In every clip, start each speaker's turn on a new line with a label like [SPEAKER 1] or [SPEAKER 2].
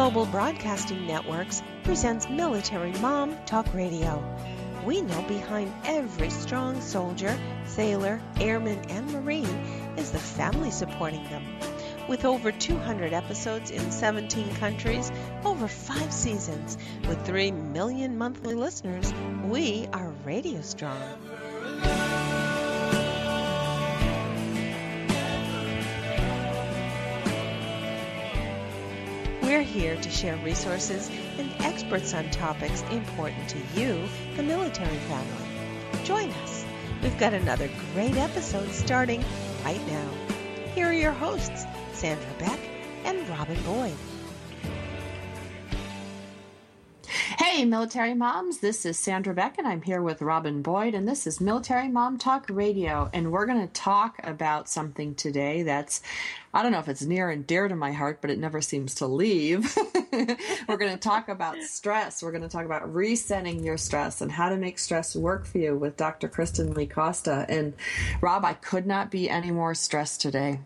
[SPEAKER 1] Global Broadcasting Networks presents Military Mom Talk Radio. We know behind every strong soldier, sailor, airman, and Marine is the family supporting them. With over 200 episodes in 17 countries, over five seasons, with 3 million monthly listeners, we are radio strong. We're here to share resources and experts on topics important to you, the military family. Join us. We've got another great episode starting right now. Here are your hosts, Sandra Beck and Robin Boyd.
[SPEAKER 2] Hey, military moms, this is Sandra Beck, and I'm here with Robin Boyd, and this is Military Mom Talk Radio. And we're going to talk about something today that's, I don't know if it's near and dear to my heart, but it never seems to leave. we're going to talk about stress. We're going to talk about resetting your stress and how to make stress work for you with Dr. Kristen Lee Costa. And Rob, I could not be any more stressed today.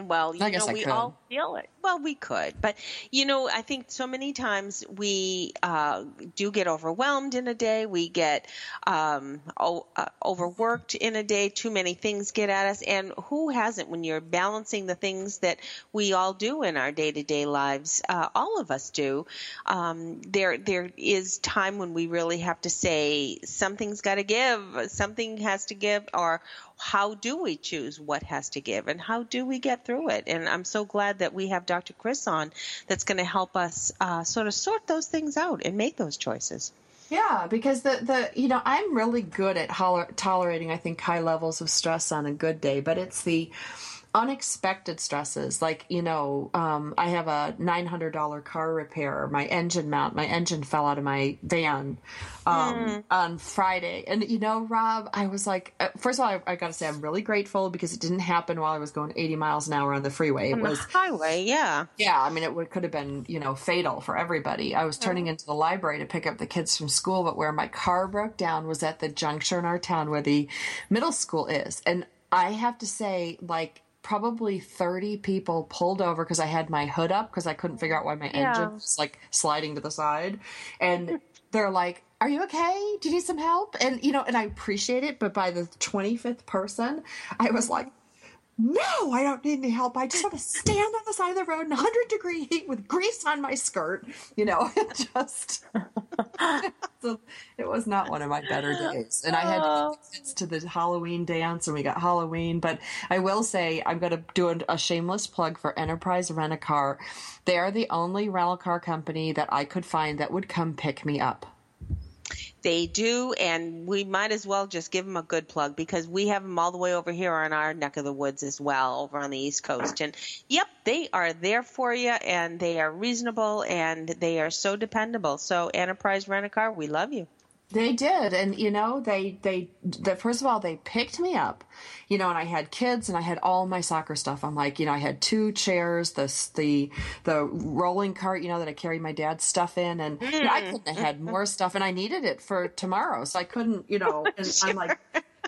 [SPEAKER 1] Well, you know, we all feel it. Well, we could, but you know, I think so many times we uh, do get overwhelmed in a day. We get um, o- uh, overworked in a day. Too many things get at us, and who hasn't? When you're balancing the things that we all do in our day-to-day lives, uh, all of us do. Um, there, there is time when we really have to say something's got to give, something has to give, or how do we choose what has to give and how do we get through it? And I'm so glad that we have Dr. Chris on that's going to help us uh, sort of sort those things out and make those choices.
[SPEAKER 2] Yeah, because the the you know I'm really good at holler- tolerating I think high levels of stress on a good day, but it's the unexpected stresses. Like you know um, i have a $900 car repair. My engine mount my engine fell out of my van um, mm. on friday. And you know rob i was like uh, first of all i, I gotta say i'm really grateful because it didn't happen while i was going 80 miles an hour on the freeway. It
[SPEAKER 1] on
[SPEAKER 2] was
[SPEAKER 1] highway yeah.
[SPEAKER 2] Yeah i mean it would, could have been you know fatal for everybody. I was turning into the library to pick up the kids from school but where my car broke down was at the juncture in our town where the middle school is. And i have to say like probably 30 people pulled over because I had my hood up because I couldn't figure out why my yeah. engine was like sliding to the side. And they're like, Are you okay? Do you need some help? And, you know, and I appreciate it. But by the 25th person, I was like, no, I don't need any help. I just want to stand on the side of the road in 100 degree heat with grease on my skirt. You know, it just, so it was not one of my better days. And I had to kids to the Halloween dance and we got Halloween. But I will say, I'm going to do a shameless plug for Enterprise Rent a Car. They are the only rental car company that I could find that would come pick me up.
[SPEAKER 1] They do, and we might as well just give them a good plug because we have them all the way over here on our neck of the woods as well, over on the East Coast. And yep, they are there for you, and they are reasonable, and they are so dependable. So, Enterprise Rent a Car, we love you.
[SPEAKER 2] They did, and you know, they they the, first of all they picked me up, you know, and I had kids and I had all my soccer stuff. I'm like, you know, I had two chairs, the the the rolling cart, you know, that I carry my dad's stuff in, and you know, I mm. couldn't have had more stuff, and I needed it for tomorrow, so I couldn't, you know. And sure. I'm like,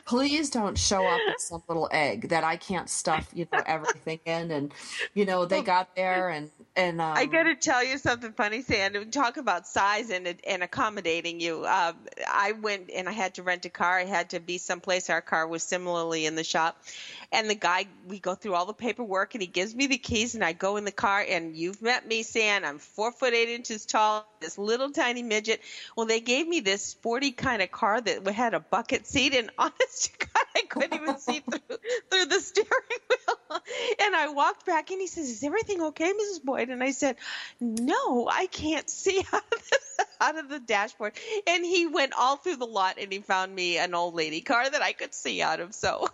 [SPEAKER 2] please don't show up with some little egg that I can't stuff, you know, everything in. And, you know, they oh, got there and, and, um,
[SPEAKER 1] I got to tell you something funny, Sand. Talk about size and, and accommodating you. Um, I went and I had to rent a car. I had to be someplace. Our car was similarly in the shop. And the guy, we go through all the paperwork and he gives me the keys and I go in the car and you've met me, Sand. I'm four foot eight inches tall, this little tiny midget. Well, they gave me this sporty kind of car that had a bucket seat and honest to God, I couldn't even see through, through the steering wheel. And I walked back and he says, Is everything okay, Mrs. Boyd? And I said, No, I can't see out of, the, out of the dashboard. And he went all through the lot and he found me an old lady car that I could see out of. So,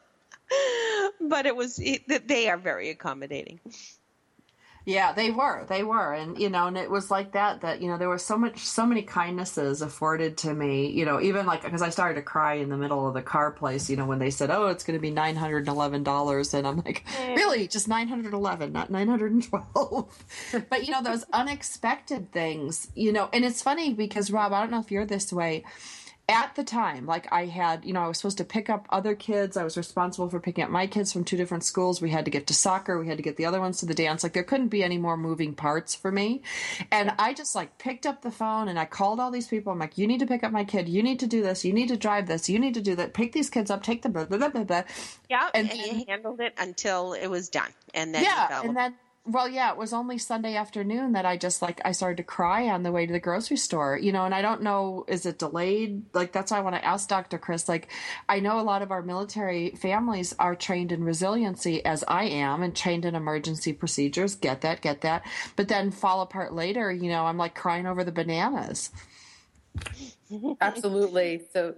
[SPEAKER 1] but it was, they are very accommodating.
[SPEAKER 2] Yeah, they were. They were. And you know, and it was like that that, you know, there was so much so many kindnesses afforded to me, you know, even like because I started to cry in the middle of the car place, you know, when they said, "Oh, it's going to be $911." And I'm like, "Really? Just 911, not 912." but you know, those unexpected things, you know, and it's funny because Rob, I don't know if you're this way, at the time, like I had, you know, I was supposed to pick up other kids. I was responsible for picking up my kids from two different schools. We had to get to soccer. We had to get the other ones to the dance. Like there couldn't be any more moving parts for me. And I just like picked up the phone and I called all these people. I'm like, you need to pick up my kid. You need to do this. You need to drive this. You need to do that. Pick these kids up. Take the blah, blah, blah, blah, blah.
[SPEAKER 1] Yeah. And, and then, you handled it until it was done. And then,
[SPEAKER 2] yeah. And then, well, yeah, it was only Sunday afternoon that I just like I started to cry on the way to the grocery store, you know, and I don't know is it delayed? Like that's why I want to ask Dr. Chris. Like I know a lot of our military families are trained in resiliency as I am and trained in emergency procedures. Get that, get that. But then fall apart later, you know, I'm like crying over the bananas.
[SPEAKER 3] Absolutely. So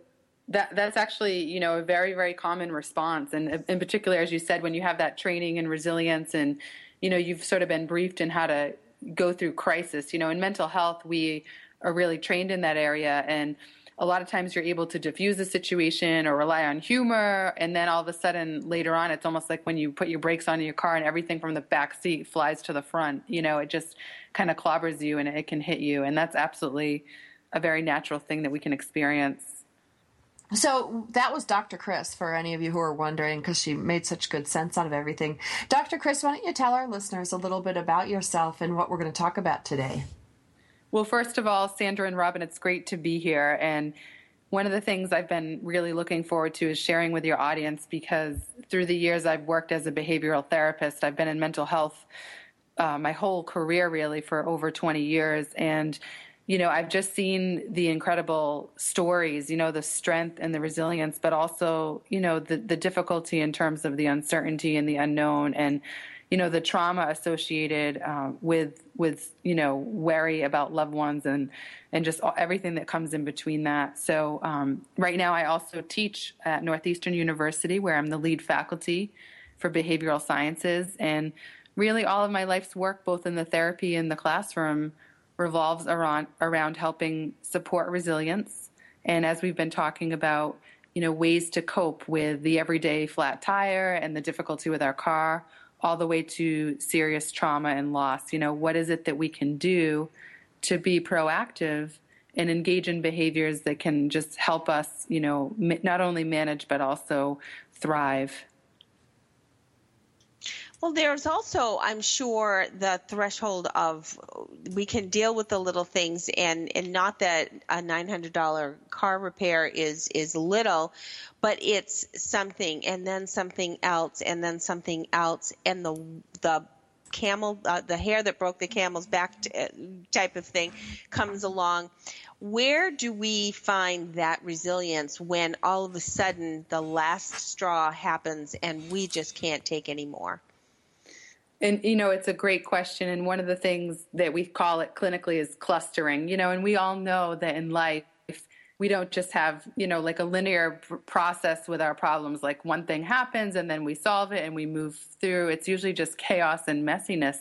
[SPEAKER 3] that that's actually you know a very very common response and in particular as you said when you have that training and resilience and you know you've sort of been briefed in how to go through crisis. You know in mental health we are really trained in that area and a lot of times you're able to diffuse the situation or rely on humor and then all of a sudden later on it's almost like when you put your brakes on in your car and everything from the back seat flies to the front you know it just kind of clobbers you and it can hit you and that's absolutely a very natural thing that we can experience
[SPEAKER 2] so that was Dr. Chris for any of you who are wondering because she made such good sense out of everything. Dr. Chris, why don't you tell our listeners a little bit about yourself and what we're going to talk about today?
[SPEAKER 3] Well, first of all, Sandra and Robin, it's great to be here. And one of the things I've been really looking forward to is sharing with your audience because through the years I've worked as a behavioral therapist, I've been in mental health uh, my whole career really for over 20 years. And you know, I've just seen the incredible stories, you know, the strength and the resilience, but also, you know, the, the difficulty in terms of the uncertainty and the unknown and, you know, the trauma associated uh, with, with, you know, worry about loved ones and, and just everything that comes in between that. So um, right now I also teach at Northeastern University where I'm the lead faculty for behavioral sciences. And really all of my life's work, both in the therapy and the classroom, revolves around around helping support resilience. And as we've been talking about, you know, ways to cope with the everyday flat tire and the difficulty with our car, all the way to serious trauma and loss. You know, what is it that we can do to be proactive and engage in behaviors that can just help us, you know, not only manage but also thrive.
[SPEAKER 1] Well, there's also, I'm sure, the threshold of we can deal with the little things, and and not that a $900 car repair is is little, but it's something, and then something else, and then something else, and the the camel, uh, the hair that broke the camel's back t- uh, type of thing comes along. Where do we find that resilience when all of a sudden the last straw happens and we just can't take anymore?
[SPEAKER 3] And you know, it's a great question. And one of the things that we call it clinically is clustering. You know, and we all know that in life we don't just have you know like a linear pr- process with our problems. Like one thing happens and then we solve it and we move through. It's usually just chaos and messiness.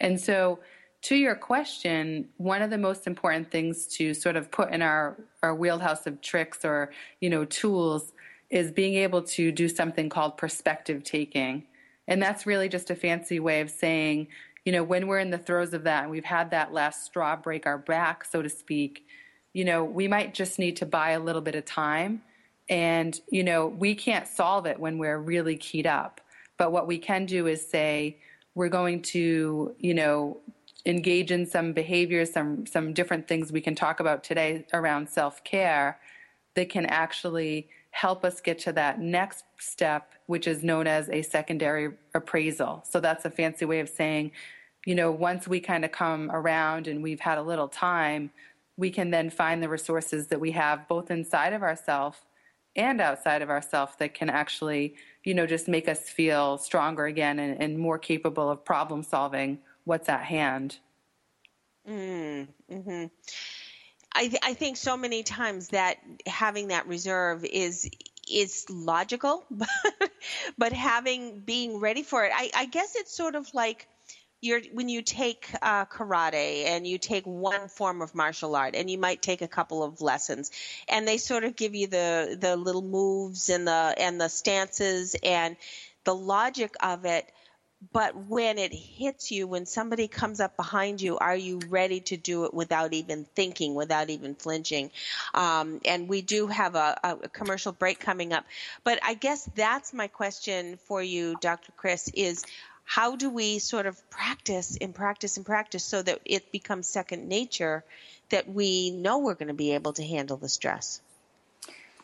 [SPEAKER 3] And so, to your question, one of the most important things to sort of put in our our wheelhouse of tricks or you know tools is being able to do something called perspective taking. And that's really just a fancy way of saying, you know, when we're in the throes of that and we've had that last straw break our back, so to speak, you know, we might just need to buy a little bit of time. And, you know, we can't solve it when we're really keyed up. But what we can do is say, we're going to, you know, engage in some behaviors, some some different things we can talk about today around self-care that can actually help us get to that next step, which is known as a secondary appraisal. So that's a fancy way of saying, you know, once we kind of come around and we've had a little time, we can then find the resources that we have both inside of ourselves and outside of ourselves that can actually, you know, just make us feel stronger again and, and more capable of problem solving what's at hand.
[SPEAKER 1] Mm, hmm I, th- I think so many times that having that reserve is is logical, but, but having being ready for it, I, I guess it's sort of like you're when you take uh, karate and you take one form of martial art and you might take a couple of lessons and they sort of give you the the little moves and the and the stances and the logic of it but when it hits you, when somebody comes up behind you, are you ready to do it without even thinking, without even flinching? Um, and we do have a, a, commercial break coming up. But I guess that's my question for you, Dr. Chris, is how do we sort of practice and practice and practice so that it becomes second nature that we know we're going to be able to handle the stress?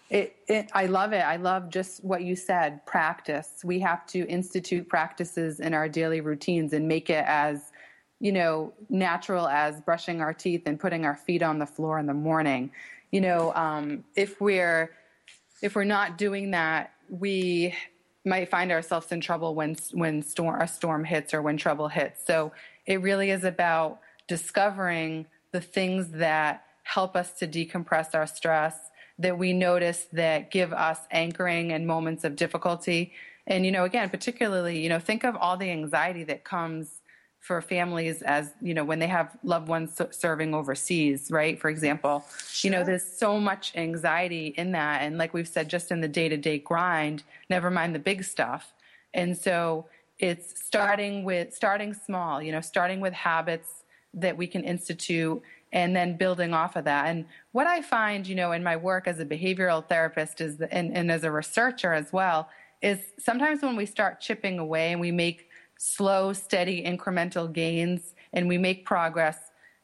[SPEAKER 3] It, it, I love it. I love just what you said practice. We have to institute practices in our daily routines and make it as, you know, natural as brushing our teeth and putting our feet on the floor in the morning. You know, um, if we're if we're not doing that, we might find ourselves in trouble when when storm a storm hits or when trouble hits. So it really is about discovering the things that help us to decompress our stress that we notice that give us anchoring in moments of difficulty. And, you know, again, particularly, you know, think of all the anxiety that comes for families as, you know, when they have loved ones serving overseas, right? For example, sure. you know, there's so much anxiety in that. And like we've said, just in the day to day grind, never mind the big stuff. And so it's starting with, starting small, you know, starting with habits that we can institute and then building off of that. And what I find, you know, in my work as a behavioral therapist is, the, and, and as a researcher as well, is sometimes when we start chipping away and we make slow, steady, incremental gains and we make progress,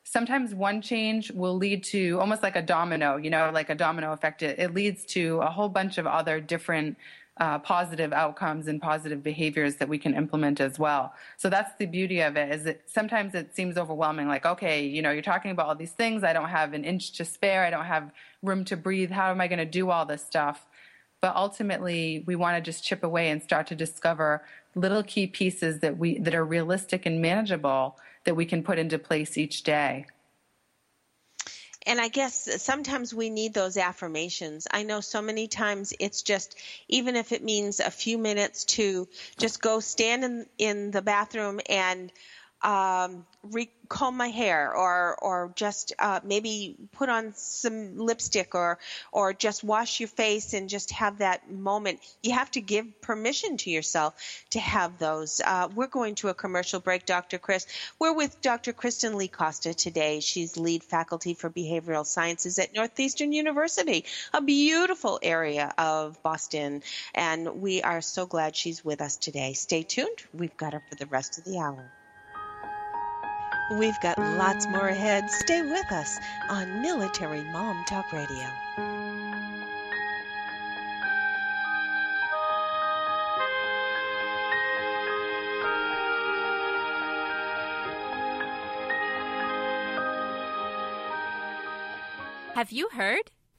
[SPEAKER 3] sometimes one change will lead to almost like a domino, you know, like a domino effect. It, it leads to a whole bunch of other different uh, positive outcomes and positive behaviors that we can implement as well. So that's the beauty of it. Is that sometimes it seems overwhelming. Like, okay, you know, you're talking about all these things. I don't have an inch to spare. I don't have room to breathe. How am I going to do all this stuff? But ultimately, we want to just chip away and start to discover little key pieces that we that are realistic and manageable that we can put into place each day
[SPEAKER 1] and I guess sometimes we need those affirmations. I know so many times it's just, even if it means a few minutes to just go stand in, in the bathroom and um, re- comb my hair or or just uh, maybe put on some lipstick or or just wash your face and just have that moment. You have to give permission to yourself to have those. Uh, we're going to a commercial break, Dr. Chris. We're with Dr. Kristen Lee Costa today. She's lead faculty for behavioral sciences at Northeastern University, a beautiful area of Boston, and we are so glad she's with us today. Stay tuned. We've got her for the rest of the hour. We've got lots more ahead. Stay with us on Military Mom Talk Radio.
[SPEAKER 4] Have you heard?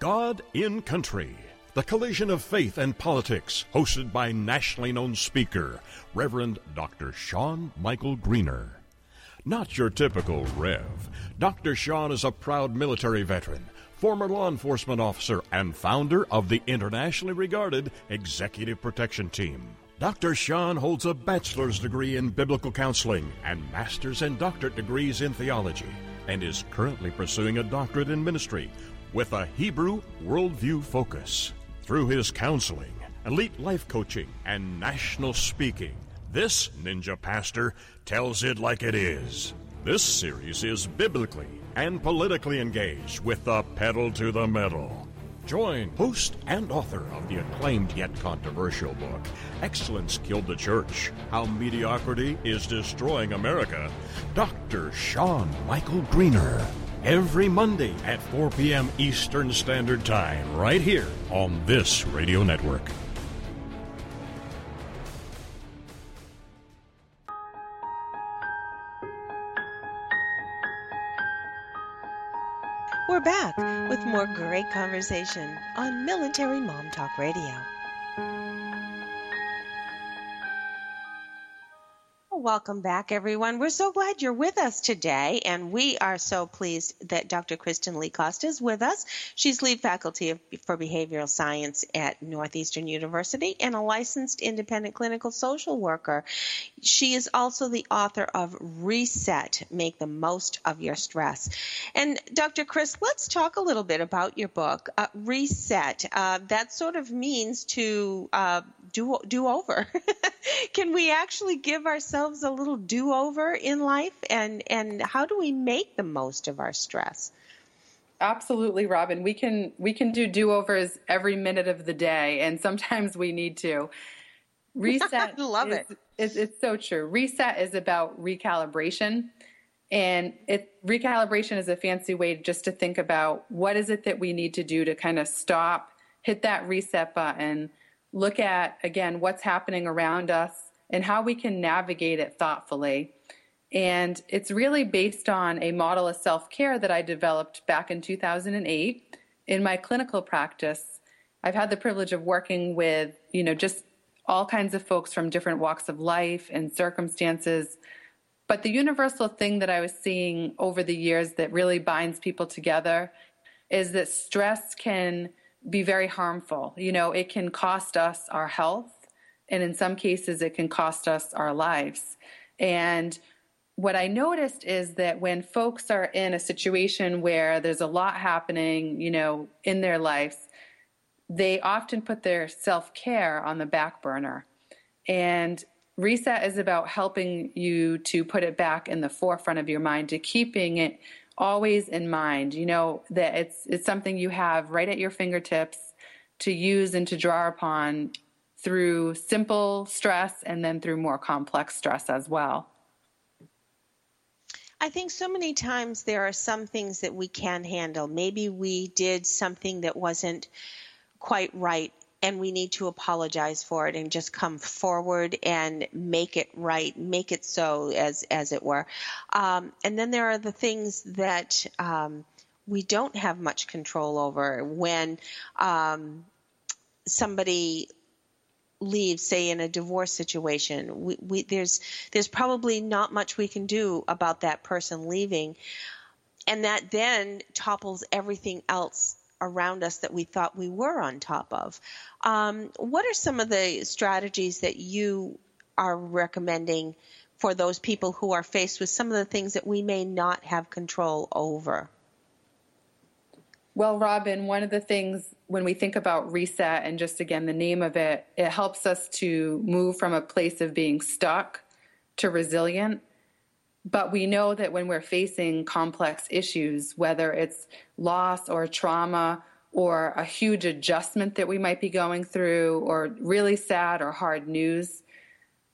[SPEAKER 5] God in Country, the collision of faith and politics, hosted by nationally known speaker, Reverend Dr. Sean Michael Greener. Not your typical Rev. Dr. Sean is a proud military veteran, former law enforcement officer, and founder of the internationally regarded Executive Protection Team. Dr. Sean holds a bachelor's degree in biblical counseling and master's and doctorate degrees in theology, and is currently pursuing a doctorate in ministry with a Hebrew worldview focus. Through his counseling, elite life coaching, and national speaking, this ninja pastor tells it like it is. This series is biblically and politically engaged with the pedal to the metal. Join host and author of the acclaimed yet controversial book, Excellence Killed the Church How Mediocrity is Destroying America, Dr. Sean Michael Greener. Every Monday at 4 p.m. Eastern Standard Time, right here on this radio network.
[SPEAKER 1] We're back with more great conversation on Military Mom Talk Radio. Welcome back, everyone. We're so glad you're with us today, and we are so pleased that Dr. Kristen Lee Costa is with us. She's lead faculty for behavioral science at Northeastern University and a licensed independent clinical social worker. She is also the author of Reset Make the Most of Your Stress. And Dr. Chris, let's talk a little bit about your book, uh, Reset. Uh, that sort of means to uh, do, do over. Can we actually give ourselves a little do over in life? And, and how do we make the most of our stress?
[SPEAKER 3] Absolutely, Robin. We can we can do do overs every minute of the day, and sometimes we need to. Reset.
[SPEAKER 1] Love
[SPEAKER 3] is,
[SPEAKER 1] it.
[SPEAKER 3] Is, it's so true. Reset is about recalibration, and it recalibration is a fancy way just to think about what is it that we need to do to kind of stop, hit that reset button, look at again what's happening around us and how we can navigate it thoughtfully. And it's really based on a model of self care that I developed back in 2008 in my clinical practice. I've had the privilege of working with, you know, just all kinds of folks from different walks of life and circumstances. But the universal thing that I was seeing over the years that really binds people together is that stress can be very harmful. You know, it can cost us our health, and in some cases, it can cost us our lives. And what I noticed is that when folks are in a situation where there's a lot happening, you know, in their lives, they often put their self care on the back burner. And reset is about helping you to put it back in the forefront of your mind, to keeping it always in mind, you know, that it's it's something you have right at your fingertips to use and to draw upon through simple stress and then through more complex stress as well.
[SPEAKER 1] I think so many times there are some things that we can handle. Maybe we did something that wasn't quite right and we need to apologize for it and just come forward and make it right, make it so, as as it were. Um, and then there are the things that um, we don't have much control over when um, somebody leaves, say in a divorce situation. We, we, there's there's probably not much we can do about that person leaving, and that then topples everything else around us that we thought we were on top of. Um, what are some of the strategies that you are recommending for those people who are faced with some of the things that we may not have control over?
[SPEAKER 3] Well, Robin, one of the things when we think about reset and just again the name of it, it helps us to move from a place of being stuck to resilient but we know that when we're facing complex issues, whether it's loss or trauma or a huge adjustment that we might be going through or really sad or hard news,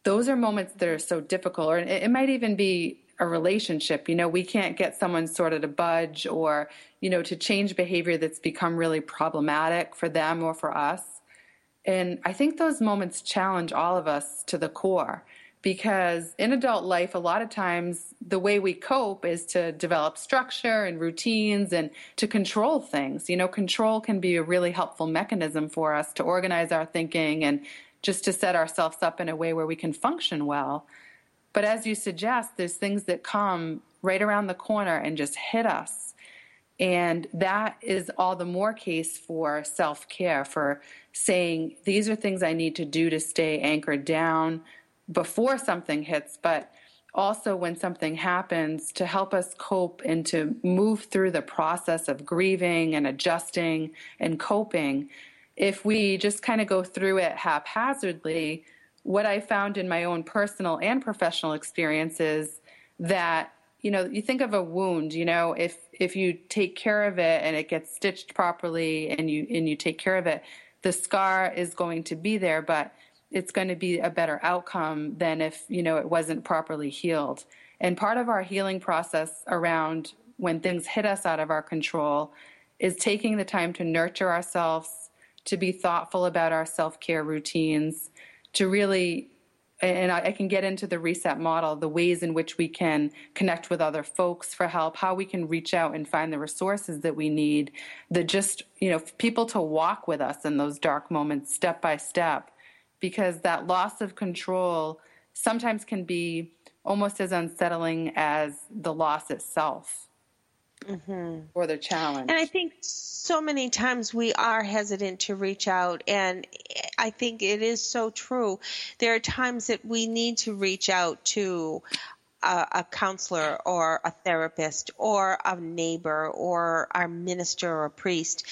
[SPEAKER 3] those are moments that are so difficult. Or it might even be a relationship. You know, we can't get someone sort of to budge or, you know, to change behavior that's become really problematic for them or for us. And I think those moments challenge all of us to the core because in adult life, a lot of times the way we cope is to develop structure and routines and to control things. You know, control can be a really helpful mechanism for us to organize our thinking and just to set ourselves up in a way where we can function well. But as you suggest, there's things that come right around the corner and just hit us. And that is all the more case for self care, for saying, these are things I need to do to stay anchored down, before something hits, but also when something happens to help us cope and to move through the process of grieving and adjusting and coping. If we just kind of go through it haphazardly, what I found in my own personal and professional experiences that you know, you think of a wound, you know, if if you take care of it and it gets stitched properly and you and you take care of it, the scar is going to be there, but it's going to be a better outcome than if, you know, it wasn't properly healed. And part of our healing process around when things hit us out of our control is taking the time to nurture ourselves, to be thoughtful about our self-care routines, to really and I, can get into the reset model, the ways in which we can connect with other folks for help, how we can reach out and find the resources that we need, that just, you know, people to walk with us in those dark moments step by step, because that loss of control sometimes can be almost as unsettling as the loss itself mm-hmm. or the challenge.
[SPEAKER 1] And I think so many times we are hesitant to reach out, and I think it is so true. There are times that we need to reach out to a, a, counselor or a therapist or a neighbor or our minister or priest.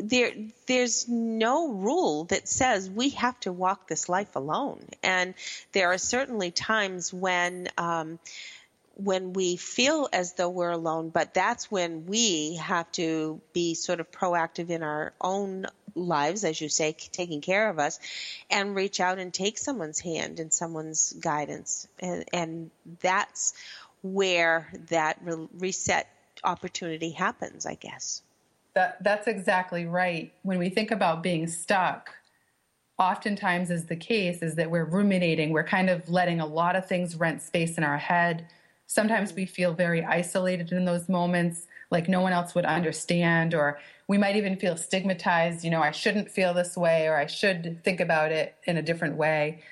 [SPEAKER 1] There, there's no rule that says we have to walk this life alone, and there are certainly times when. Um, when we feel as though we're alone, but that's when we have to be sort of proactive in our own lives, as you say, taking care of us, and reach out and take someone's hand and someone's guidance. And, and that's where that re- reset opportunity happens, I guess.
[SPEAKER 3] That, that's exactly right. When we think about being stuck, oftentimes is the case is that we're ruminating. We're kind of letting a lot of things rent space in our head Sometimes we feel very isolated in those moments, like no one else would understand, or we might even feel stigmatized. You know, I shouldn't feel this way, or I should think about it in a different way.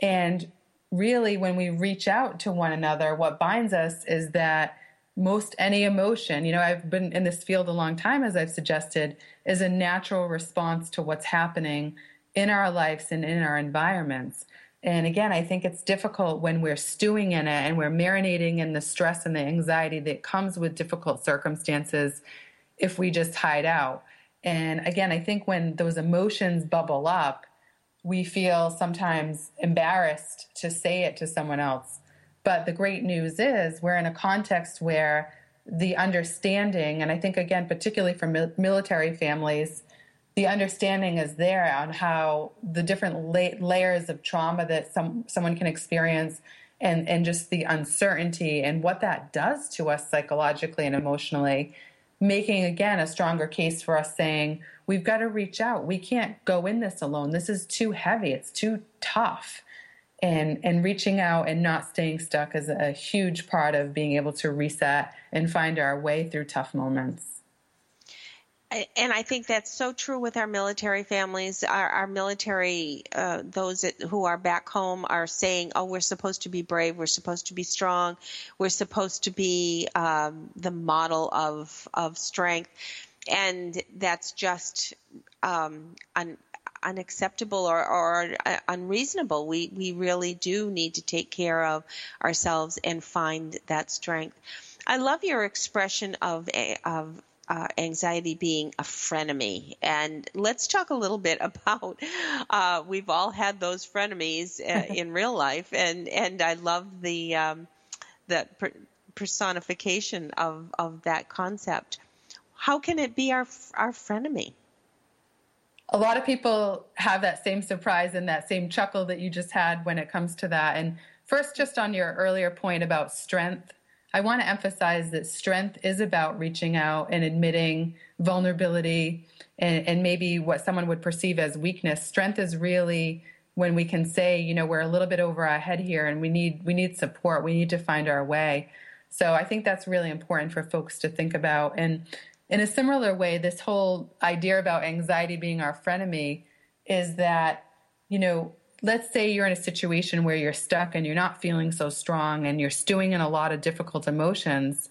[SPEAKER 3] And really, when we reach out to one another, what binds us is that most any emotion, you know, I've been in this field a long time, as I've suggested, is a natural response to what's happening in our lives and in our environments. And again, I think it's difficult when we're stewing in it and we're marinating in the stress and the anxiety that comes with difficult circumstances if we just hide out. And again, I think when those emotions bubble up, we feel sometimes embarrassed to say it to someone else. But the great news is we're in a context where the understanding, and I think again, particularly for military families, the understanding is there on how the different la- layers of trauma that some someone can experience and and just the uncertainty and what that does to us psychologically and emotionally making again a stronger case for us saying we've got to reach out. We can't go in this alone. This is too heavy. It's too tough. And and reaching out and not staying stuck is a huge part of being able to reset and find our way through tough moments
[SPEAKER 1] and I think that's so true with our military families. Our, our military, uh, those that, who are back home, are saying, "Oh, we're supposed to be brave. We're supposed to be strong. We're supposed to be um, the model of of strength," and that's just um, un, unacceptable or, or uh, unreasonable. We we really do need to take care of ourselves and find that strength. I love your expression of of uh, anxiety being a frenemy. And let's talk a little bit about uh, we've all had those frenemies uh, in real life, and and I love the um, the per- personification of of that concept. How can it be our our frenemy?
[SPEAKER 3] A lot of people have that same surprise and that same chuckle that you just had when it comes to that. And first, just on your earlier point about strength I want to emphasize that strength is about reaching out and admitting vulnerability and, and, maybe what someone would perceive as weakness. Strength is really when we can say, you know, we're a little bit over our head here and we need we need support. We need to find our way. So I think that's really important for folks to think about. And in a similar way, this whole idea about anxiety being our frenemy is that, you know, let's say you're in a situation where you're stuck and you're not feeling so strong and you're stewing in a lot of difficult emotions,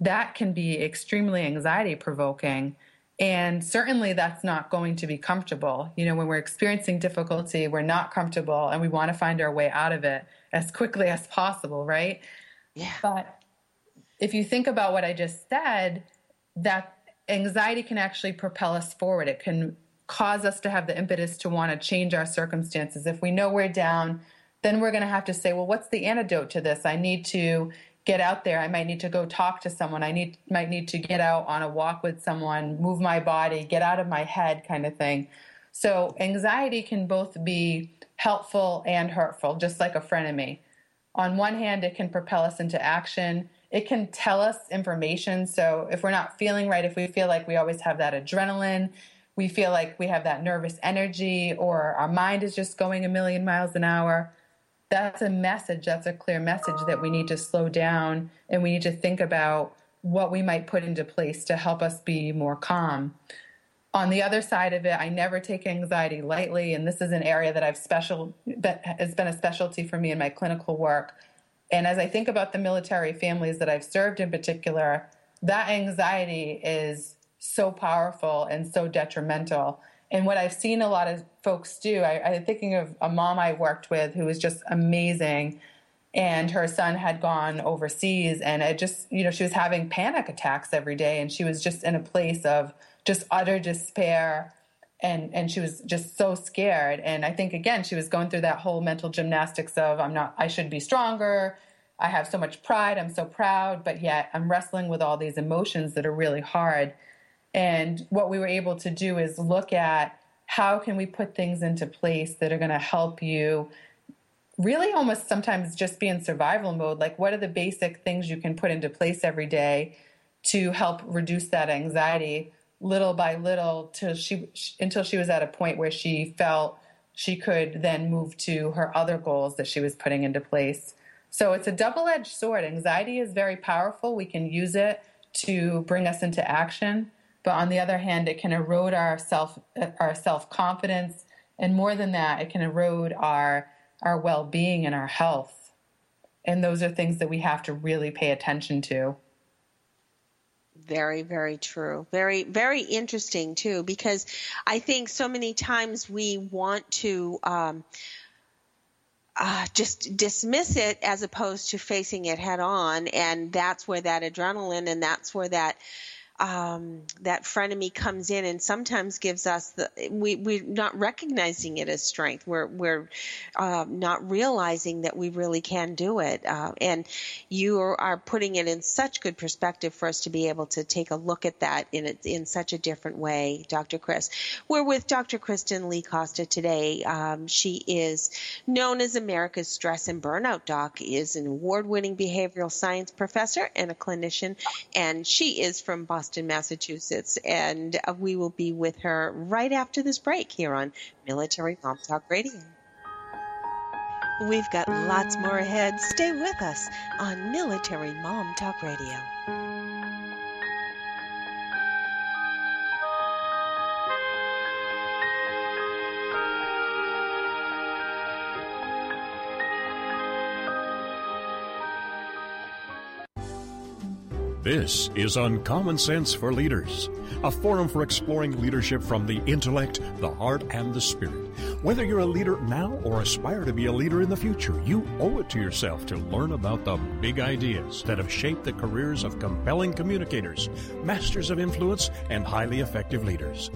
[SPEAKER 3] that can be extremely anxiety provoking. And certainly that's not going to be comfortable. You know, when we're experiencing difficulty, we're not comfortable and we want to find our way out of it as quickly as possible, right?
[SPEAKER 1] Yeah.
[SPEAKER 3] But if you think about what I just said, that anxiety can actually propel us forward. It can cause us to have the impetus to want to change our circumstances. If we know we're down, then we're going to have to say, well, what's the antidote to this? I need to get out there. I might need to go talk to someone. I need might need to get out on a walk with someone, move my body, get out of my head kind of thing. So anxiety can both be helpful and hurtful, just like a frenemy. On one hand, it can propel us into action. It can tell us information. So if we're not feeling right, if we feel like we always have that adrenaline, we feel like we have that nervous energy, or our mind is just going a million miles an hour, that's a message, that's a clear message that we need to slow down and we need to think about what we might put into place to help us be more calm. On the other side of it, I never take anxiety lightly, and this is an area that I've special that has been a specialty for me in my clinical work. And as I think about the military families that I've served in particular, that anxiety is so powerful and so detrimental. And what I've seen a lot of folks do, I, I'm thinking of a mom I worked with who was just amazing. And her son had gone overseas, and it just, you know, she was having panic attacks every day, and she was just in a place of just utter despair. And, and she was just so scared. And I think, again, she was going through that whole mental gymnastics of, I'm not, I should be stronger. I have so much pride. I'm so proud. But yet I'm wrestling with all these emotions that are really hard. And what we were able to do is look at how can we put things into place that are going to help you really almost sometimes just be in survival mode. Like, what are the basic things you can put into place every day to help reduce that anxiety little by little till she until she was at a point where she felt she could then move to her other goals that she was putting into place. So it's a double-edged sword. Anxiety is very powerful. We can use it to bring us into action but on the other hand, it can erode our self our self confidence, and more than that, it can erode our our well being and our health. And those are things that we have to really pay attention to.
[SPEAKER 1] Very, very true. Very, very interesting too, because I think so many times we want to. Um, uh, just dismiss it as opposed to facing it head on. And that's where that adrenaline and that's where that um, that frenemy comes in and sometimes gives us the we we're not recognizing it as strength. We're we're uh, not realizing that we really can do it. Uh, and you are, putting it in such good perspective for us to be able to take a look at that in a, in such a different way, Dr. Chris. We're with Dr. Kristen Lee Costa today. Um, she is known as America's Stress and Burnout Doc. Is an award-winning behavioral science professor and a clinician, and she is from Boston. Boston, Massachusetts. And uh, we will be with her right after this break here on Military Mom Talk Radio. We've got lots more ahead. Stay with us on Military Mom Talk Radio.
[SPEAKER 5] This is Uncommon Sense for Leaders, a forum for exploring leadership from the intellect, the heart, and the spirit. Whether you're a leader now or aspire to be a leader in the future, you owe it to yourself to learn about the big ideas that have shaped the careers of compelling communicators, masters of influence, and highly effective leaders.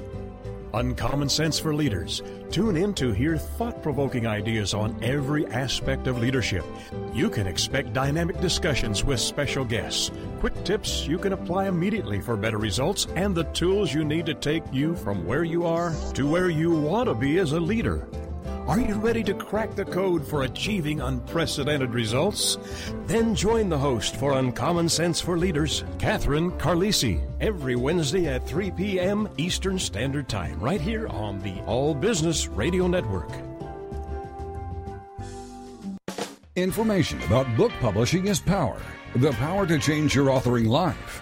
[SPEAKER 5] Uncommon Sense for Leaders. Tune in to hear thought provoking ideas on every aspect of leadership. You can expect dynamic discussions with special guests, quick tips you can apply immediately for better results, and the tools you need to take you from where you are to where you want to be as a leader. Are you ready to crack the code for achieving unprecedented results? Then join the host for Uncommon Sense for Leaders, Catherine Carlisi, every Wednesday at 3 p.m. Eastern Standard Time, right here on the All Business Radio Network.
[SPEAKER 6] Information about book publishing is power. The power to change your authoring life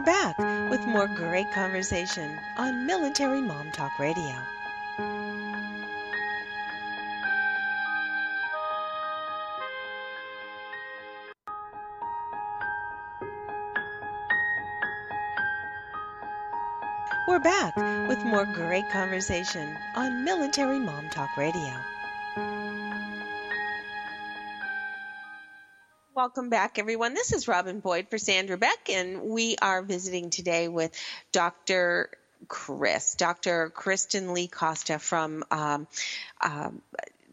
[SPEAKER 1] We're back with more great conversation on Military Mom Talk Radio. We're back with more great conversation on Military Mom Talk Radio. Welcome back, everyone. This is Robin Boyd for Sandra Beck, and we are visiting today with Dr. Chris, Dr. Kristen Lee Costa from um, um,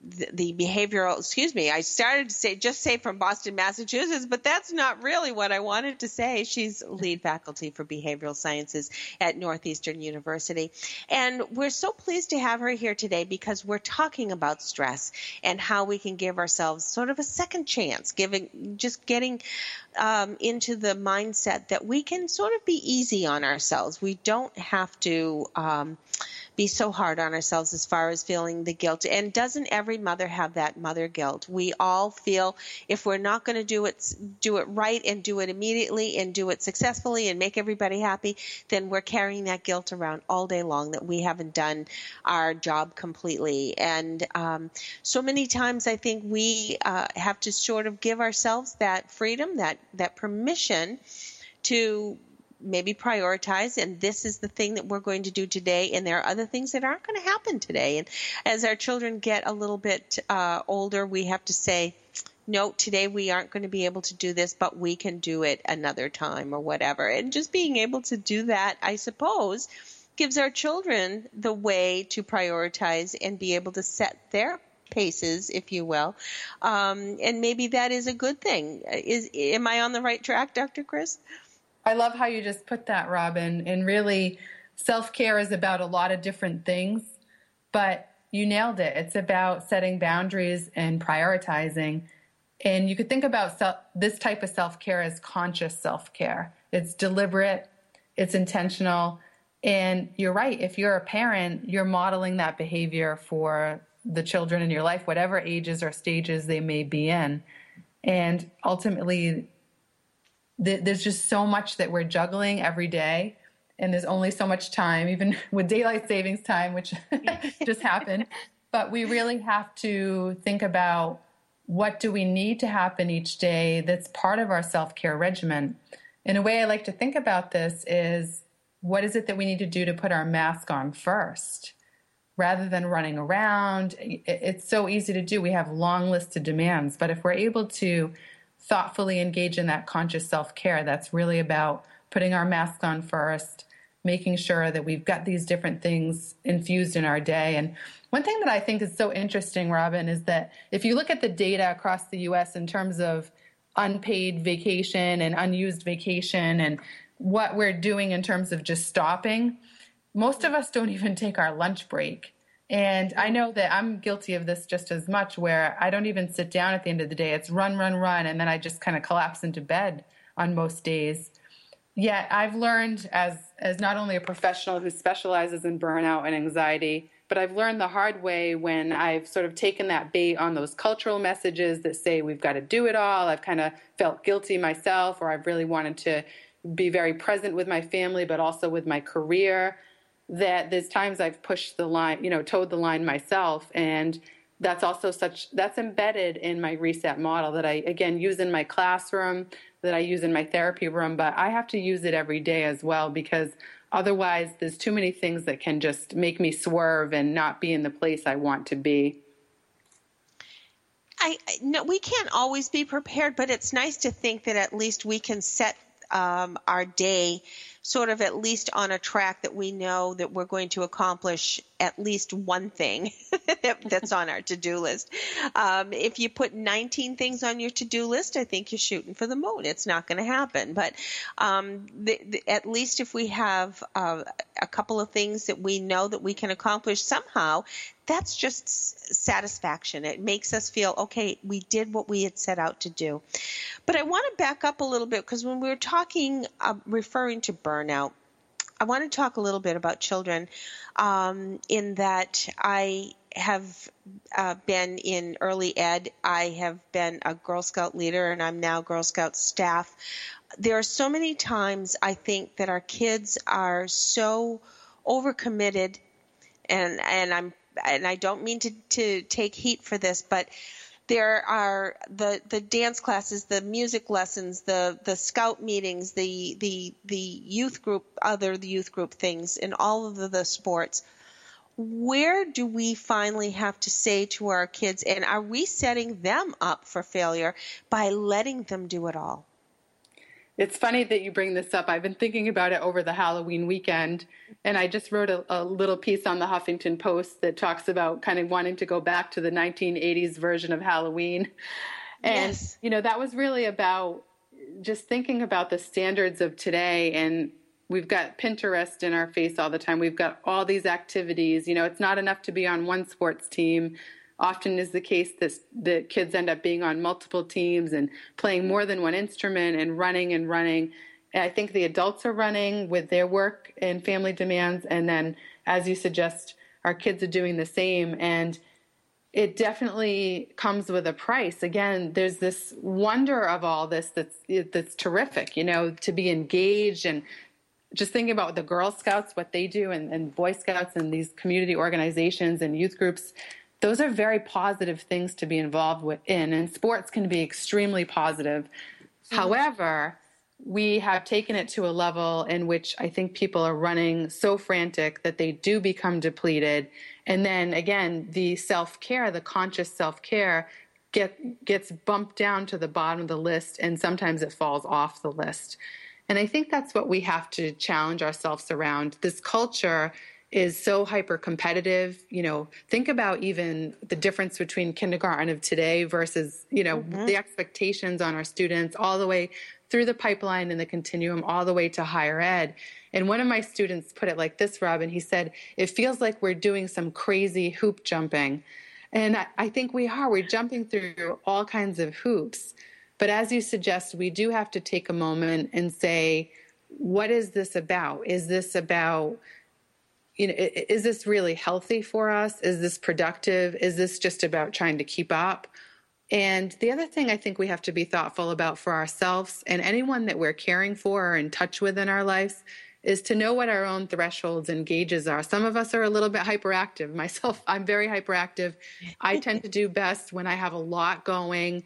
[SPEAKER 1] the, behavioral excuse me i started to say just say from boston massachusetts but that's not really what i wanted to say. She's lead faculty for behavioral sciences at northeastern university. And we're so pleased to have her here today because we're talking about stress and how we can give ourselves sort of a second chance giving just getting um, into the mindset that we can sort of be easy on ourselves. We don't have to um, be so hard on ourselves as far as feeling the guilt. And doesn't every mother have that mother guilt? We all feel if we're not going to do it, do it right and do it immediately and do it successfully and make everybody happy, then we're carrying that guilt around all day long that we haven't done our job completely. And um, so many times I think we uh, have to sort of give ourselves that freedom, that that permission to maybe prioritize and this is the thing that we're going to do today and there are other things that aren't going to happen today and as our children get a little bit uh, older we have to say no today we aren't going to be able to do this but we can do it another time or whatever and just being able to do that i suppose gives our children the way to prioritize and be able to set their paces, if you will. Um, and maybe that is a good thing. Is am I on the right track, Dr. Chris?
[SPEAKER 3] I love how you just put that, Robin. And really, self care is about a lot of different things, but you nailed it. It's about setting boundaries and prioritizing. And you could think about self, this type of self care as conscious self care. It's deliberate, it's intentional. And you're right. If you're a parent, you're modeling that behavior for the children in your life, whatever ages or stages they may be in. And ultimately, there's just so much that we're juggling every day and there's only so much time even with daylight savings time which just happened. But we really have to think about what do we need to happen each day that's part of our self-care regimen. In a way i like to think about this is what is it that we need to do to put our mask on first rather than running around? It's so easy to do. We have long lists of demands but if we're able to thoughtfully engage in that conscious self care. That's really about putting our mask on first, making sure that we've got these different things infused in our day. And one thing that I think is so interesting, Robin, is that if you look at the data across the US in terms of unpaid vacation and unused vacation and what we're doing in terms of just stopping, most of us don't even take our lunch break. And I know that I'm guilty of this just as much, where I don't even sit down at the end of the day. It's run, run, run. And then I just kind of collapse into bed on most days. Yet I've learned as, as not only a professional who specializes in burnout and anxiety, but I've learned the hard way when I've sort of taken that bait on those cultural messages that say we've got to do it all. I've kind of felt guilty myself, or I've really wanted to be very present with my family, but also with my career that there's times I've pushed the line, you know, towed the line myself. And that's also such, that's embedded in my reset model that I, again, use in my classroom, that I use in my therapy room, but I have to use it every day as well because otherwise there's too many things that can just make me swerve and not be in the place I want to be.
[SPEAKER 1] I no, we can't always be prepared, but it's nice to think that at least we can set um, our day sort of at least on a track that we know that we're going to accomplish at least one thing that's on our to-do list. Um, if you put 19 things on your to-do list, I think you're shooting for the moon. It's not going to happen. But um, the, the, at least if we have uh, a couple of things that we know that we can accomplish somehow, that's just satisfaction. It makes us feel, okay, we did what we had set out to do. But I want to back up a little bit because when we were talking, uh, referring to burnout. I want to talk a little bit about children um, in that I have uh, been in early ed. I have been a Girl Scout leader and I'm now Girl Scout staff. There are so many times I think that our kids are so overcommitted and and I'm and I don't mean to, to take heat for this, but there are the the dance classes, the music lessons, the the scout meetings, the the the youth group, other youth group things, in all of the, the sports. Where do we finally have to say to our kids, and are we setting them up for failure by letting them do it all?
[SPEAKER 3] It's funny that you bring this up. I've been thinking about it over the Halloween weekend, and I just wrote a, a, little piece on the Huffington Post that talks about kind of wanting to go back to the 1980s version of Halloween. And, yes. you know, that was really about just thinking about the standards of today. And we've got Pinterest in our face all the time. We've got all these activities. You know, it's not enough to be on one sports team often is the case that the kids end up being on multiple teams and playing more than one instrument and running and running. And I think the adults are running with their work and family demands, and then, as you suggest, our kids are doing the same. And it definitely comes with a price. Again, there's this wonder of all this that's that's terrific. You know, to be engaged and just thinking about the Girl Scouts, what they do, and, and Boy Scouts, and these community organizations and youth groups those are very positive things to be involved with in and sports can be extremely positive. Mm-hmm. however we have taken it to a level in which i think people are running so frantic that they do become depleted. And then again the self-care the conscious self-care get gets bumped down to the bottom of the list and sometimes it falls off the list. And i think that's what we have to challenge ourselves around. This culture is so hyper competitive. You know, think about even the difference between kindergarten of today versus, you know, mm-hmm. the expectations on our students all the way through the pipeline and the continuum all the way to higher ed. And one of my students put it like this, Robin. He said, It feels like we're doing some crazy hoop jumping. And I, I think we are. We're jumping through all kinds of hoops. But as you suggest, we do have to take a moment and say, What is this about? Is this about you know, is this really healthy for us? Is this productive? Is this just about trying to keep up? And the other thing I think we have to be thoughtful about for ourselves and anyone that we're caring for or in touch with in our lives is to know what our own thresholds and gauges are. Some of us are a little bit hyperactive. Myself, I'm very hyperactive. I tend to do best when I have a lot going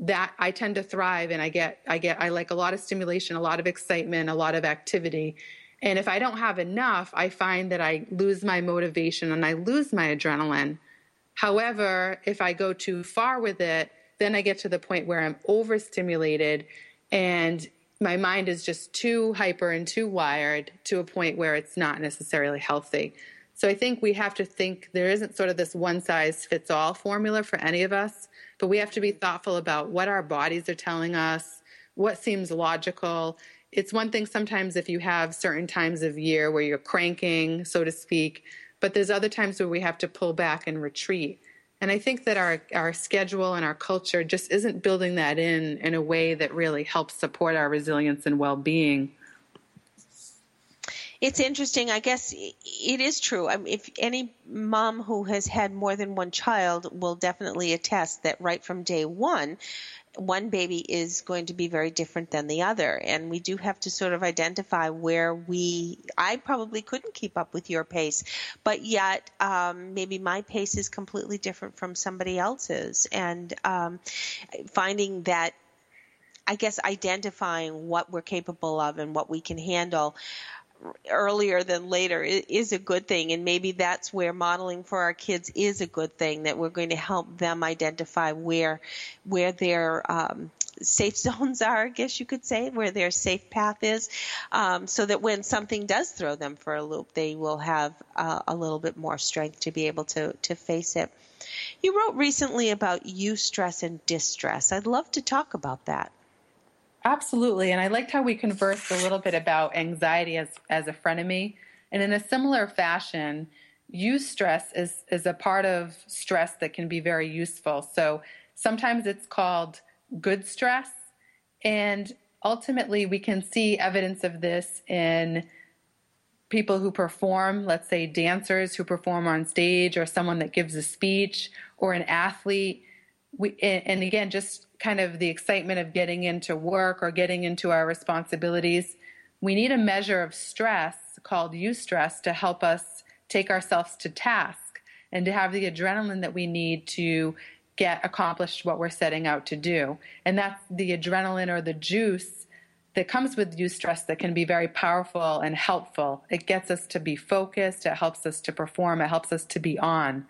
[SPEAKER 3] that I tend to thrive and I get I get I like a lot of stimulation, a lot of excitement, a lot of activity. And if I don't have enough, I find that I lose my motivation and I lose my adrenaline. However, if I go too far with it, then I get to the point where I'm overstimulated and my mind is just too hyper and too wired to a point where it's not necessarily healthy. So I think we have to think there isn't sort of this one size fits all formula for any of us, but we have to be thoughtful about what our bodies are telling us, what seems logical, it's one thing sometimes if you have certain times of year where you're cranking, so to speak, but there's other times where we have to pull back and retreat. And I think that our, our schedule and our culture just isn't building that in in a way that really helps support our resilience and well being.
[SPEAKER 1] It's interesting. I guess it is true. I mean, if any mom who has had more than one child will definitely attest that right from day one, one baby is going to be very different than the other. And we do have to sort of identify where we, I probably couldn't keep up with your pace, but yet um, maybe my pace is completely different from somebody else's. And um, finding that I guess identifying what we're capable of and what we can handle earlier than later is a good thing. And maybe that's where modeling for our kids is a good thing that we're going to help them identify where where their um, safe zones are i guess you could say where their safe path is. Um, so that when something does throw them for a loop they will have uh, a little bit more strength to be able to to face it. You wrote recently about eustress and distress. I'd love to talk about that
[SPEAKER 3] Absolutely. And I liked how we conversed a little bit about anxiety as, as a frenemy. And in a similar fashion, eustress is, is a part of stress that can be very useful. So sometimes it's called good stress. And ultimately, we can see evidence of this in people who perform, let's say dancers who perform on stage, or someone that gives a speech, or an athlete. We, and again, just kind of the excitement of getting into work or getting into our responsibilities. We need a measure of stress called eustress to help us take ourselves to task and to have the adrenaline that we need to get accomplished what we're setting out to do. And that's the adrenaline or the juice that comes with eustress that can be very powerful and helpful. It gets us to be focused, it helps us to perform, it helps us to be on.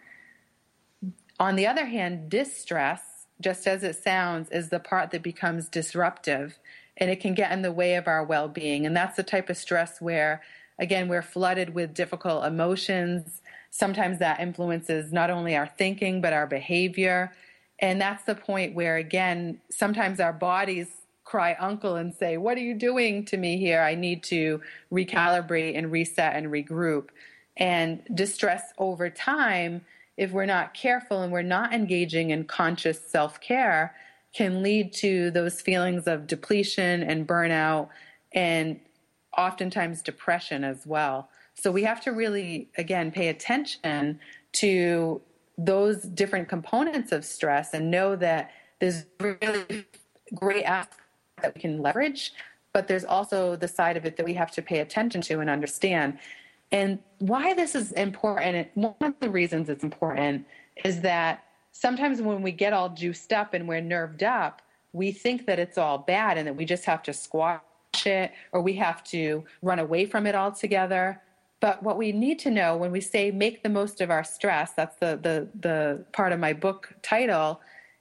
[SPEAKER 3] On the other hand, distress, just as it sounds, is the part that becomes disruptive and it can get in the way of our well being. And that's the type of stress where, again, we're flooded with difficult emotions. Sometimes that influences not only our thinking, but our behavior. And that's the point where, again, sometimes our bodies cry uncle and say, What are you doing to me here? I need to recalibrate and reset and regroup. And distress over time, if we're not careful and we're not engaging in conscious self care, can lead to those feelings of depletion and burnout and oftentimes depression as well. So we have to really, again, pay attention to those different components of stress and know that there's really great aspects that we can leverage, but there's also the side of it that we have to pay attention to and understand. And why this is important, one of the reasons it's important is that sometimes when we get all juiced up and we're nerved up, we think that it's all bad and that we just have to squash it or we have to run away from it altogether. But what we need to know when we say make the most of our stress, that's the, the, the part of my book title,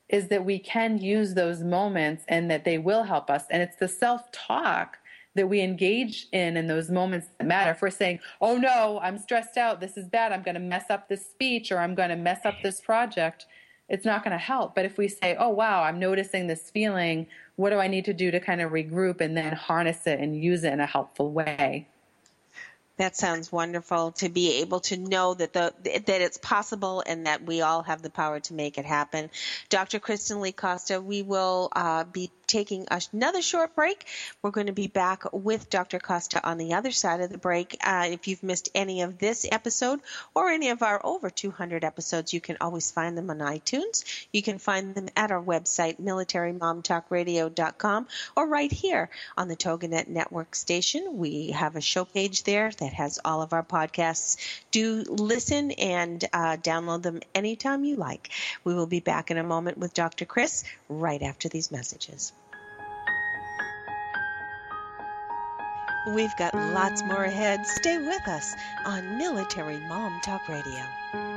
[SPEAKER 3] is that we can use those moments and that they will help us. And it's the self talk that we engage in in those moments that matter. If we're saying, oh no, I'm stressed out, this is bad, I'm going to mess up this speech or I'm going to mess up this project, it's not going to help. But if we say, oh wow, I'm noticing this feeling, what do I need to do to kind of regroup and then harness it and use it in a helpful way?
[SPEAKER 1] That sounds wonderful to be able to know that the that it's possible and that we all have the power to make it happen. Dr. Kristen Lee Costa, we will uh, be taking another short break. We're going to be back with Dr. Costa on the other side of the break. Uh, if you've missed any of this episode or any of our over 200 episodes, you can always find them on iTunes. You can find them at our website, militarymomtalkradio.com, or right here on the TogiNet Network station. We have a show page there that has all of our podcasts. Do listen and uh, download them anytime you like. We will be back in a moment with Dr. Chris right after these messages. We've got lots more ahead. Stay with us on Military Mom Talk Radio.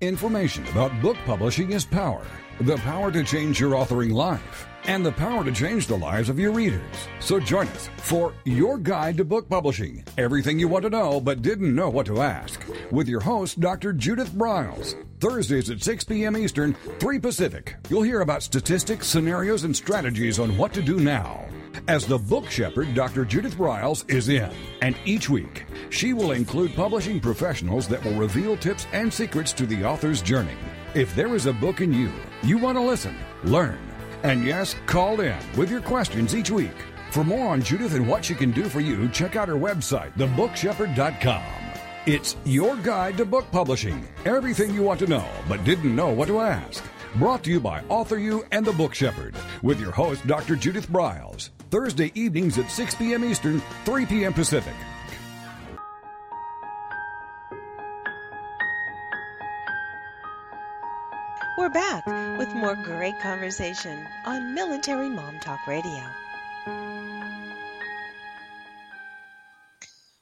[SPEAKER 6] Information about book publishing is power. The power to change your authoring life and the power to change the lives of your readers. So join us for Your Guide to Book Publishing Everything you want to know but didn't know what to ask with your host, Dr. Judith Briles. Thursdays at 6 p.m. Eastern, 3 Pacific. You'll hear about statistics, scenarios, and strategies on what to do now. As the book shepherd, Dr. Judith Briles, is in, and each week she will include publishing professionals that will reveal tips and secrets to the author's journey. If there is a book in you, you want to listen, learn, and yes, call in with your questions each week. For more on Judith and what she can do for you, check out her website, thebookshepherd.com. It's your guide to book publishing. Everything you want to know but didn't know what to ask. Brought to you by AuthorU and the Book Shepherd with your host, Dr. Judith Briles. Thursday evenings at 6 p.m. Eastern, 3 p.m. Pacific.
[SPEAKER 1] We're back with more great conversation on Military Mom Talk Radio.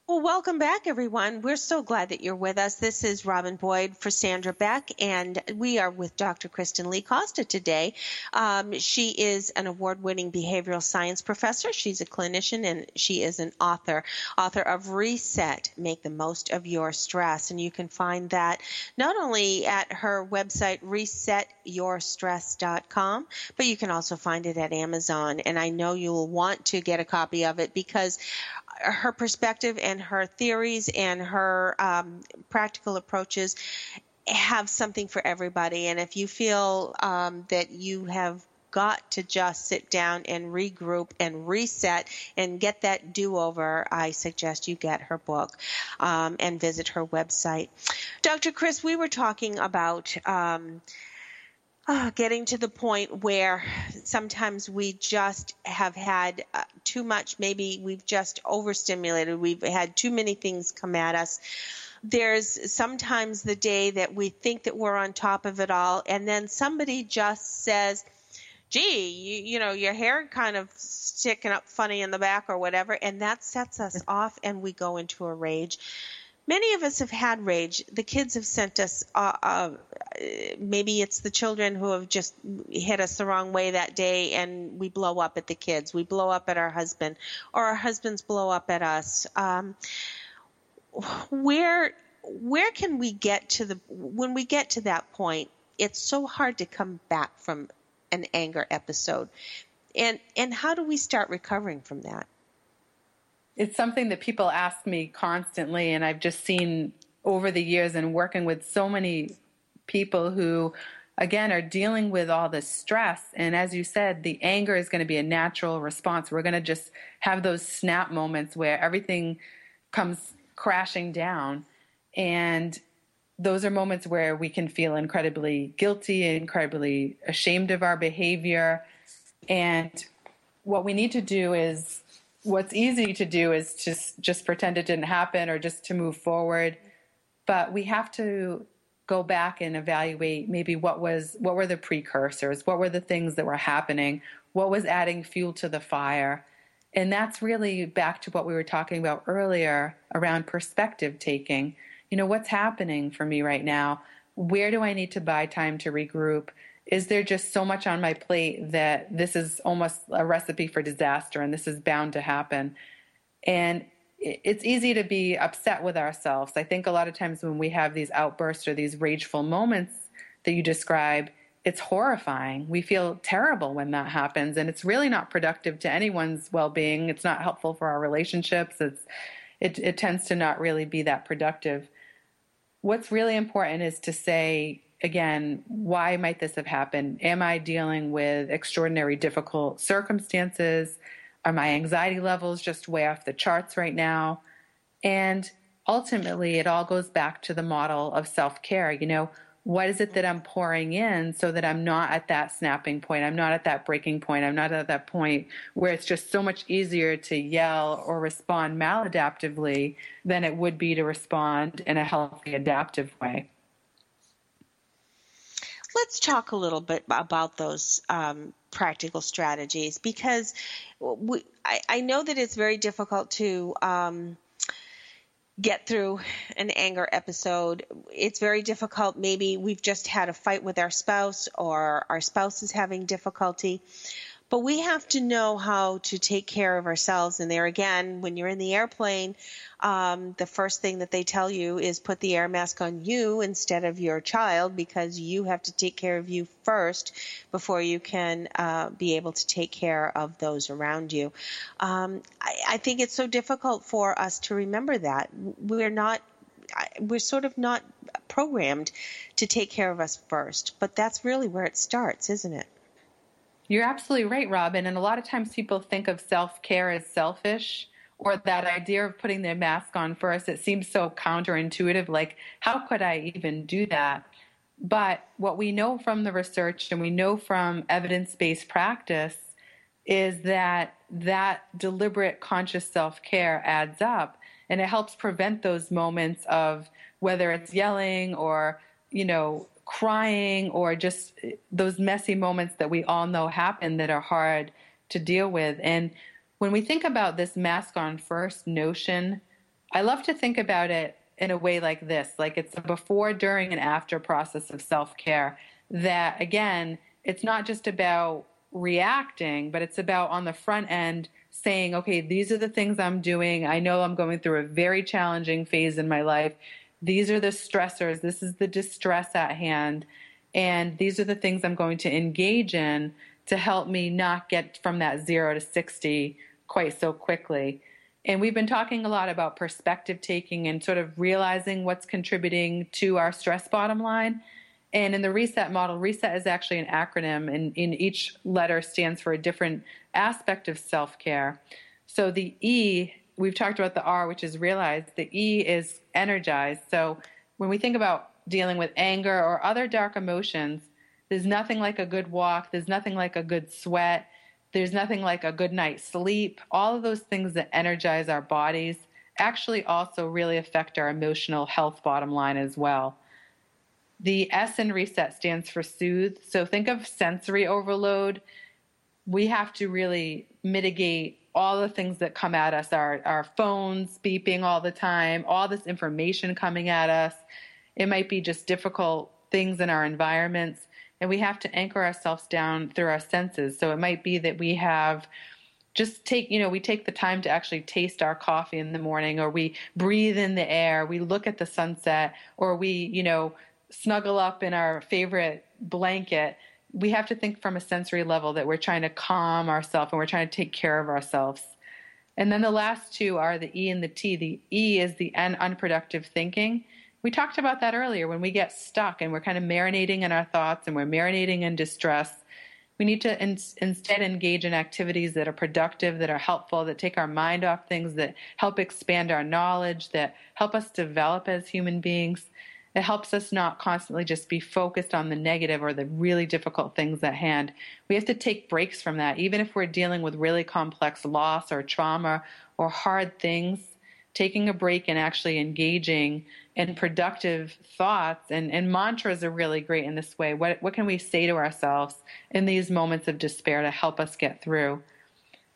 [SPEAKER 1] Well, welcome back, everyone. We're so glad that you're with us. This is Robin Boyd for Sandra Beck, and we are with Dr. Kristen Lee Costa today. Um, she is an award winning behavioral science professor. She's a clinician and she is an author, author of Reset Make the Most of Your Stress. And you can find that not only at her website, resetyourstress.com, but you can also find it at Amazon. And I know you'll want to get a copy of it because her perspective and her theories and her um, practical approaches have something for everybody. And if you feel um, that you have got to just sit down and regroup and reset and get that do over, I suggest you get her book um, and visit her website. Dr. Chris, we were talking about. Um, uh, getting to the point where sometimes we just have had uh, too much, maybe we've just overstimulated, we've had too many things come at us. There's sometimes the day that we think that we're on top of it all, and then somebody just says, gee, you, you know, your hair kind of sticking up funny in the back or whatever, and that sets us off and we go into a rage many of us have had rage. The kids have sent us, uh, uh, maybe it's the children who have just hit us the wrong way that day, and we blow up at the kids. We blow up at our husband, or our husbands blow up at us. Um, where where can we get to the when we get to that point? It's so hard to come back from an anger episode, and and how do we start recovering from that?
[SPEAKER 3] It's something that people ask me constantly, and I've just seen over the years and working with so many people who again are dealing with all this stress. And as you said the anger is going to be a natural response. We're going to just have those snap moments where everything comes crashing down. And those are moments where we can feel incredibly guilty incredibly ashamed of our behavior. And what we need to do is what's easy to do is just just pretend it didn't happen or just to move forward. But we have to go back and evaluate maybe what was what were the precursors? What were the things that were happening? What was adding fuel to the fire? And that's really back to what we were talking about earlier around perspective taking. You know what's happening for me right now? Where do i need to buy time to regroup is there just so much on my plate that this is almost a recipe for disaster and this is bound to happen? And it's easy to be upset with ourselves. I think a lot of times when we have these outbursts or these rageful moments that you describe, it's horrifying. We feel terrible when that happens, and it's really not productive to anyone's well-being. It's not helpful for our relationships. It's it, it tends to not really be that productive. What's really important is to say, again, why might this have happened? Am I dealing with extraordinary difficult circumstances? Are my anxiety levels just way off the charts right now? And ultimately, it all goes back to the model of self care. You know, what is it that I'm pouring in so that I'm not at that snapping point? I'm not at that breaking point. I'm not at that point where it's just so much easier to yell or respond maladaptively than it would be to respond in a healthy, adaptive way
[SPEAKER 1] let's talk a little bit about those um, practical strategies because we, I, I, know that it's very difficult to um, get through an anger episode. It's very difficult. Maybe we've just had a fight with our spouse or our spouse is having difficulty. But we have to know how to take care of ourselves. And there again, when you're in the airplane, um, the first thing that they tell you is put the air mask on you instead of your child because you have to take care of you first before you can uh, be able to take care of those around you. Um, I, I think it's so difficult for us to remember that. We're not we're sort of not programmed to take care of us first, but that's really where it starts, isn't it?
[SPEAKER 3] You're absolutely right, Robin. And a lot of times people think of self care as selfish or that idea of putting their mask on first, it seems so counterintuitive. Like, how could I even do that? But what we know from the research and we know from evidence based practice is that that deliberate conscious self care adds up and it helps prevent those moments of whether it's yelling or, you know, crying or just eh, those messy moments that we all know happen that are hard to deal with. And when we think about this mask on first notion, I love to think about it in a way like this like it's a before, during, and after process of self care. That again, it's not just about reacting, but it's about on the front end saying, okay, these are the things I'm doing. I know I'm going through a very challenging phase in my life. These are the stressors. This is the distress at hand. And these are the things I'm going to engage in to help me not get from that zero to 60 quite so quickly. And we've been talking a lot about perspective taking and sort of realizing what's contributing to our stress bottom line. And in the reset model, reset is actually an acronym, and in each letter stands for a different aspect of self care. So the E, we've talked about the R, which is realized. The E is energized. So when we think about dealing with anger or other dark emotions, there's nothing like a good walk, there's nothing like a good sweat, there's nothing like a good night's sleep. All of those things that energize our bodies actually also really affect our emotional health bottom line as well. The S in reset stands for soothe. So think of sensory overload. We have to really mitigate all the things that come at us our, our phones beeping all the time, all this information coming at us. It might be just difficult things in our environments and we have to anchor ourselves down through our senses. So it might be that we have just take, you know, we take the time to actually taste our coffee in the morning, or we breathe in the air, we look at the sunset, or we, you know, snuggle up in our favorite blanket. We have to think from a sensory level that we're trying to calm ourselves and we're trying to take care of ourselves. And then the last two are the E and the T. The E is the N, unproductive thinking we talked about that earlier when we get stuck and we're kind of marinating in our thoughts and we're marinating in distress we need to in, instead engage in activities that are productive that are helpful that take our mind off things that help expand our knowledge that help us develop as human beings it helps us not constantly just be focused on the negative or the really difficult things at hand we have to take breaks from that even if we're dealing with really complex loss or trauma or hard things taking a break and actually engaging in productive thoughts and, and mantras are really great in this way. What, what can we say to ourselves in these moments of despair to help us get through?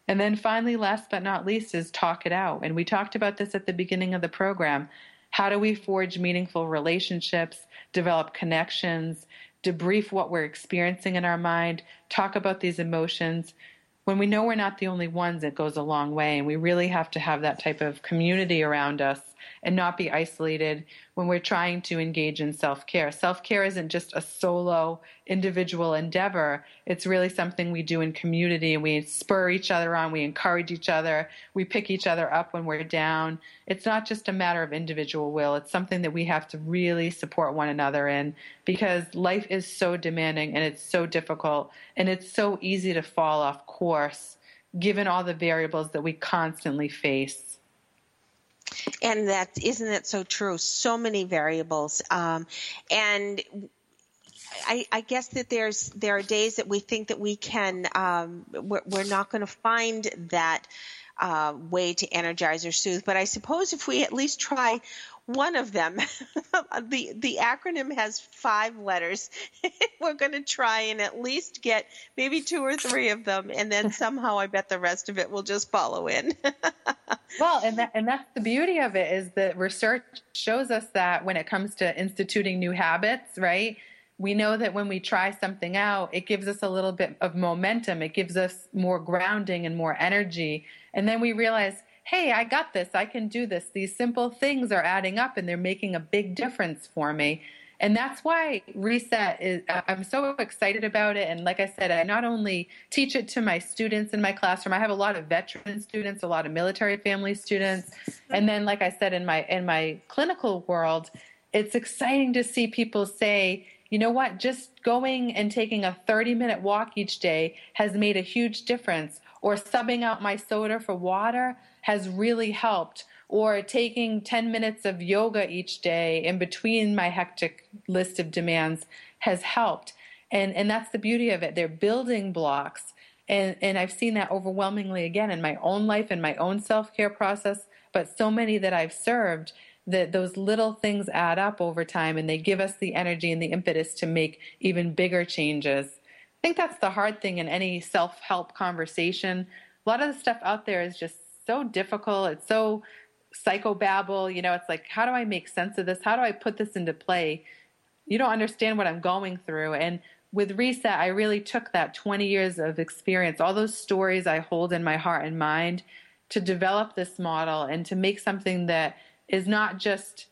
[SPEAKER 3] And then finally, last but not least, is talk it out. And we talked about this at the beginning of the program. How do we forge meaningful relationships, develop connections, debrief what we're experiencing in our mind, talk about these emotions, when we know we're not the only ones, it goes a long way. And we really have to have that type of community around us and not be isolated when we're trying to engage in self care. Self care isn't just a solo individual endeavor, it's really something we do in community. And we spur each other on, we encourage each other, we pick each other up when we're down. It's not just a matter of individual will, it's something that we have to really support one another in because life is so demanding and it's so difficult and it's so easy to fall off course given all the variables that we constantly face
[SPEAKER 1] and that isn't that so true? So many variables. Um, and I, I, guess that there's there are days that we think that we can um, we're, we're, not going to find that uh, way to energize or soothe. But i suppose if we at least try one of them. the the acronym has five letters. We're going to try and at least get maybe two or three of them, and then somehow I bet the rest of it will just follow in.
[SPEAKER 3] well, and that and that's the beauty of it is that research shows us that when it comes to instituting new habits, right? We know that when we try something out, it gives us a little bit of momentum. It gives us more grounding and more energy. And then we realize, hey, I got this, I can do this. These simple things are adding up and they're making a big difference for me. And that's why Reset is, I'm so excited about it. And like I said, I not only teach it to my students in my classroom, I have a lot of veteran students, a lot of military family students. And then, like I said, in my, in my clinical world, it's exciting to see people say, you know what? Just going and taking a 30 minute walk each day has made a huge difference. Or subbing out my soda for water has really helped. Or taking 10 minutes of yoga each day in between my hectic list of demands has helped. And, and that's the beauty of it. They're building blocks. And, and I've seen that overwhelmingly again in my own life and my own self care process, but so many that I've served that those little things add up over time and they give us the energy and the impetus to make even bigger changes. I think that's the hard thing in any self help conversation. A lot of the stuff out there is just so difficult. It's so psychobabble. You know, it's like, how do I make sense of this? How do I put this into play? You don't understand what I'm going through. And with Reset, I really took that 20 years of experience, all those stories I hold in my heart and mind, to develop this model and to make something that is not just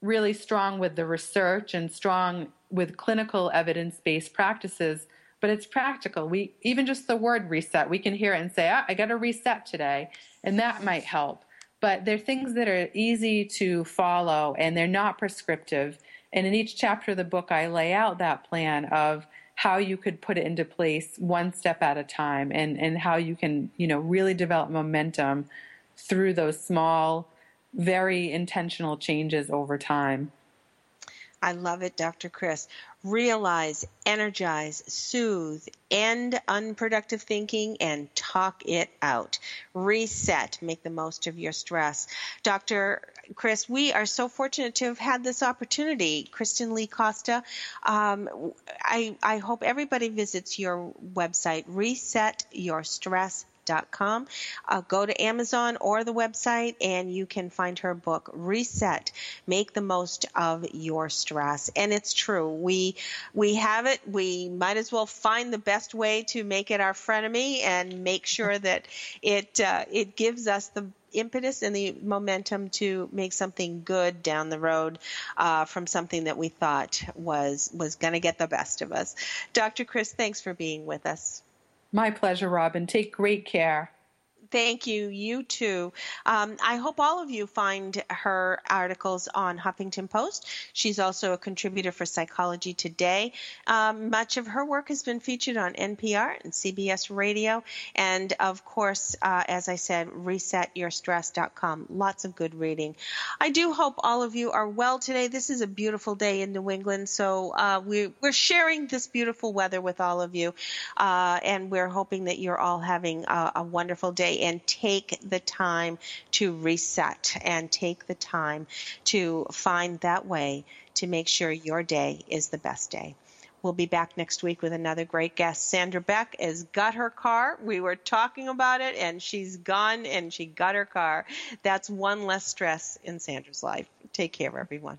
[SPEAKER 3] really strong with the research and strong with clinical evidence based practices, but it's practical. We even just the word reset, we can hear it and say, ah, I got to reset today, and that might help. But they're things that are easy to follow and they're not prescriptive. And in each chapter of the book, I lay out that plan of how you could put it into place one step at a time and, and how you can, you know, really develop momentum through those small very intentional changes over time.
[SPEAKER 1] I love it, Dr. Chris. Realize, energize, soothe, end unproductive thinking, and talk it out. Reset, make the most of your stress. Dr. Chris, we are so fortunate to have had this opportunity. Kristen Lee Costa, um, I, I hope everybody visits your website, resetyourstress.com com. Uh, go to Amazon or the website and you can find her book, Reset. Make the most of your stress. And it's true. We, we have it. We might as well find the best way to make it our frenemy and make sure that it, uh, it gives us the impetus and the momentum to make something good down the road uh, from something that we thought was was going to get the best of us. Dr. Chris, thanks for being with us.
[SPEAKER 3] My pleasure, Robin. Take great care.
[SPEAKER 1] Thank you. You too. Um, I hope all of you find her articles on Huffington Post. She's also a contributor for Psychology Today. Um, much of her work has been featured on NPR and CBS Radio. And of course, uh, as I said, resetyourstress.com. Lots of good reading. I do hope all of you are well today. This is a beautiful day in New England. So uh, we, we're sharing this beautiful weather with all of you. Uh, and we're hoping that you're all having a, a wonderful and take the time to reset and take the time to find that way to make sure your day is the best day. We'll be back next week with another great guest. Sandra Beck has got her car. We were talking about it, and she's gone and she got her car. That's one less stress in Sandra's life. Take care, everyone.